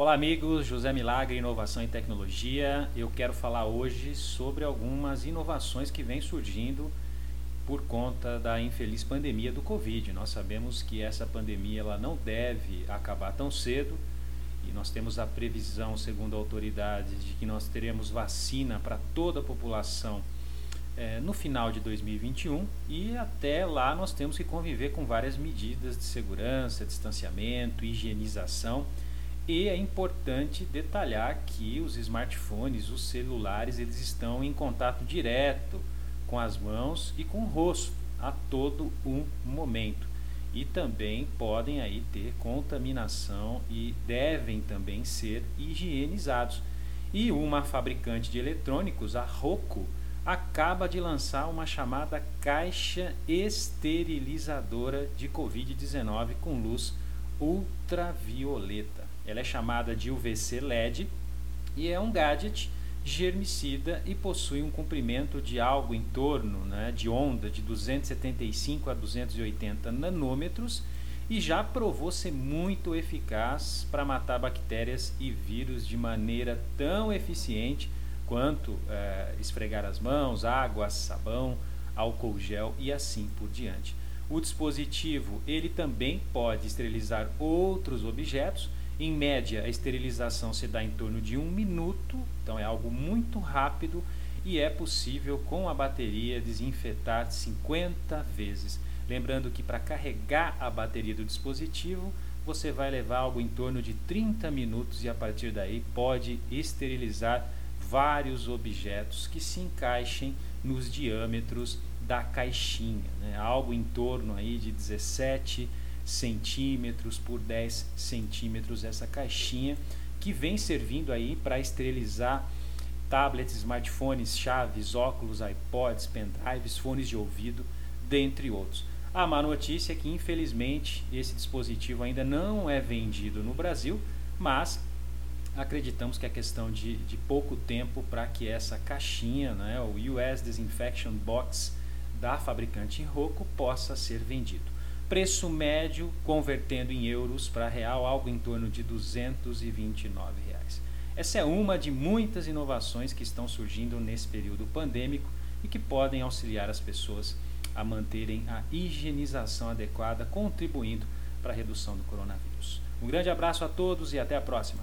Olá amigos, José Milagre, Inovação e Tecnologia. Eu quero falar hoje sobre algumas inovações que vêm surgindo por conta da infeliz pandemia do Covid. Nós sabemos que essa pandemia ela não deve acabar tão cedo e nós temos a previsão, segundo autoridades, de que nós teremos vacina para toda a população é, no final de 2021 e até lá nós temos que conviver com várias medidas de segurança, distanciamento, higienização e é importante detalhar que os smartphones, os celulares, eles estão em contato direto com as mãos e com o rosto a todo um momento. E também podem aí ter contaminação e devem também ser higienizados. E uma fabricante de eletrônicos, a Roku, acaba de lançar uma chamada caixa esterilizadora de Covid-19 com luz ultravioleta. Ela é chamada de UVC LED e é um gadget germicida e possui um comprimento de algo em torno né, de onda de 275 a 280 nanômetros e já provou ser muito eficaz para matar bactérias e vírus de maneira tão eficiente quanto é, esfregar as mãos, água, sabão, álcool gel e assim por diante. O dispositivo ele também pode esterilizar outros objetos em média, a esterilização se dá em torno de um minuto, então é algo muito rápido e é possível com a bateria desinfetar 50 vezes. Lembrando que para carregar a bateria do dispositivo, você vai levar algo em torno de 30 minutos e a partir daí pode esterilizar vários objetos que se encaixem nos diâmetros da caixinha, né? algo em torno aí de 17 centímetros por 10 centímetros essa caixinha que vem servindo aí para esterilizar tablets, smartphones, chaves, óculos, iPods, pendrives, fones de ouvido, dentre outros. A má notícia é que infelizmente esse dispositivo ainda não é vendido no Brasil, mas acreditamos que é questão de, de pouco tempo para que essa caixinha, né, o US Disinfection Box da fabricante Rocco, possa ser vendido preço médio convertendo em euros para real algo em torno de 229 reais. Essa é uma de muitas inovações que estão surgindo nesse período pandêmico e que podem auxiliar as pessoas a manterem a higienização adequada, contribuindo para a redução do coronavírus. Um grande abraço a todos e até a próxima.